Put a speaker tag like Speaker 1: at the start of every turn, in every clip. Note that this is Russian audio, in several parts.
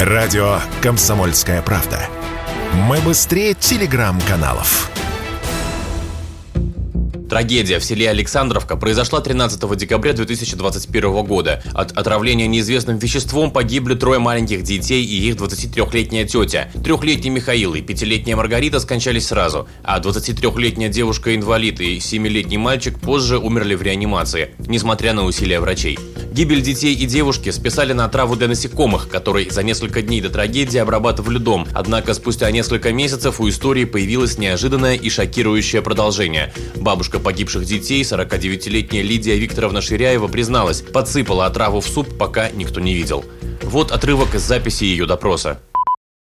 Speaker 1: Радио «Комсомольская правда». Мы быстрее телеграм-каналов.
Speaker 2: Трагедия в селе Александровка произошла 13 декабря 2021 года. От отравления неизвестным веществом погибли трое маленьких детей и их 23-летняя тетя. Трехлетний Михаил и пятилетняя Маргарита скончались сразу, а 23-летняя девушка-инвалид и 7-летний мальчик позже умерли в реанимации, несмотря на усилия врачей. Гибель детей и девушки списали на траву для насекомых, который за несколько дней до трагедии обрабатывали дом. Однако спустя несколько месяцев у истории появилось неожиданное и шокирующее продолжение. Бабушка погибших детей, 49-летняя Лидия Викторовна Ширяева, призналась, подсыпала отраву в суп, пока никто не видел. Вот отрывок из записи ее допроса.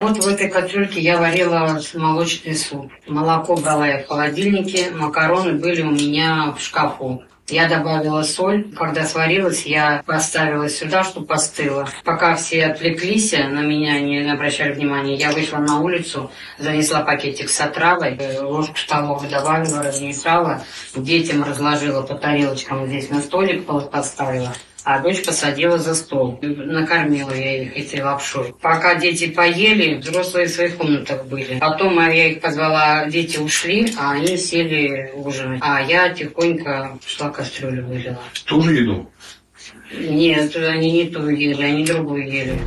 Speaker 3: Вот в этой кастрюльке я варила молочный суп. Молоко брала я в холодильнике, макароны были у меня в шкафу. Я добавила соль. Когда сварилась, я поставила сюда, чтобы постыло. Пока все отвлеклись на меня, не обращали внимания, я вышла на улицу, занесла пакетик с отравой, э, ложку столовую добавила, размешала, детям разложила по тарелочкам здесь на столик поставила а дочь посадила за стол. Накормила я их этой лапшой. Пока дети поели, взрослые в своих комнатах были. Потом я их позвала, дети ушли, а они сели ужинать. А я тихонько шла кастрюлю вылила.
Speaker 4: Ту же еду?
Speaker 3: Нет, они не ту ели, они другую ели.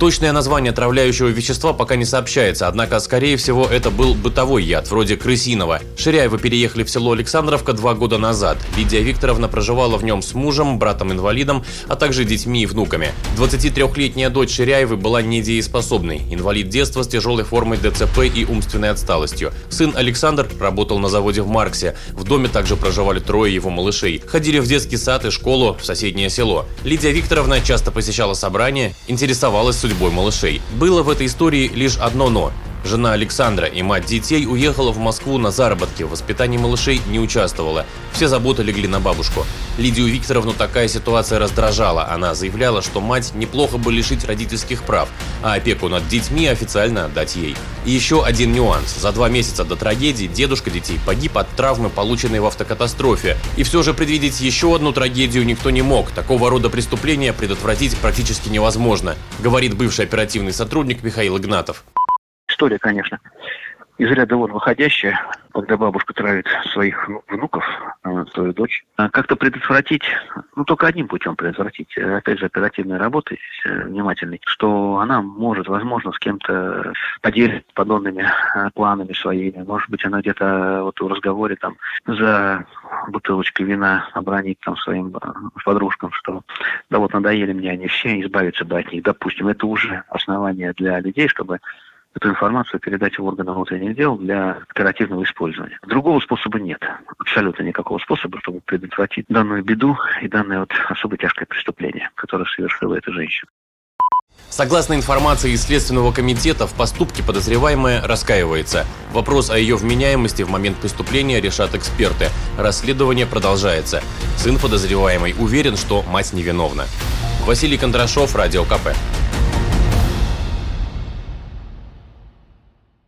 Speaker 2: Точное название отравляющего вещества пока не сообщается, однако, скорее всего, это был бытовой яд, вроде крысиного. Ширяева переехали в село Александровка два года назад. Лидия Викторовна проживала в нем с мужем, братом-инвалидом, а также детьми и внуками. 23-летняя дочь Ширяевой была недееспособной, инвалид детства с тяжелой формой ДЦП и умственной отсталостью. Сын Александр работал на заводе в Марксе. В доме также проживали трое его малышей. Ходили в детский сад и школу в соседнее село. Лидия Викторовна часто посещала собрания, интересовалась судьбой малышей. Было в этой истории лишь одно «но». Жена Александра и мать детей уехала в Москву на заработки, в воспитании малышей не участвовала. Все заботы легли на бабушку. Лидию Викторовну такая ситуация раздражала. Она заявляла, что мать неплохо бы лишить родительских прав, а опеку над детьми официально отдать ей. И еще один нюанс. За два месяца до трагедии дедушка детей погиб от травмы, полученной в автокатастрофе. И все же предвидеть еще одну трагедию никто не мог. Такого рода преступления предотвратить практически невозможно, говорит бывший оперативный сотрудник Михаил Игнатов
Speaker 5: история, конечно, из ряда вон выходящая, когда бабушка травит своих внуков, э, свою дочь. А как-то предотвратить, ну, только одним путем предотвратить, э, опять же, оперативной работой, э, внимательной, что она может, возможно, с кем-то поделиться подобными планами своими. Может быть, она где-то вот в разговоре там за бутылочкой вина обронит там своим подружкам, что да вот надоели мне они все, избавиться бы от них. Допустим, это уже основание для людей, чтобы эту информацию передать в органы внутренних дел для оперативного использования. Другого способа нет. Абсолютно никакого способа, чтобы предотвратить данную беду и данное вот особо тяжкое преступление, которое совершила эта женщина.
Speaker 2: Согласно информации из Следственного комитета, в поступке подозреваемая раскаивается. Вопрос о ее вменяемости в момент преступления решат эксперты. Расследование продолжается. Сын подозреваемой уверен, что мать невиновна. Василий Кондрашов, Радио КП.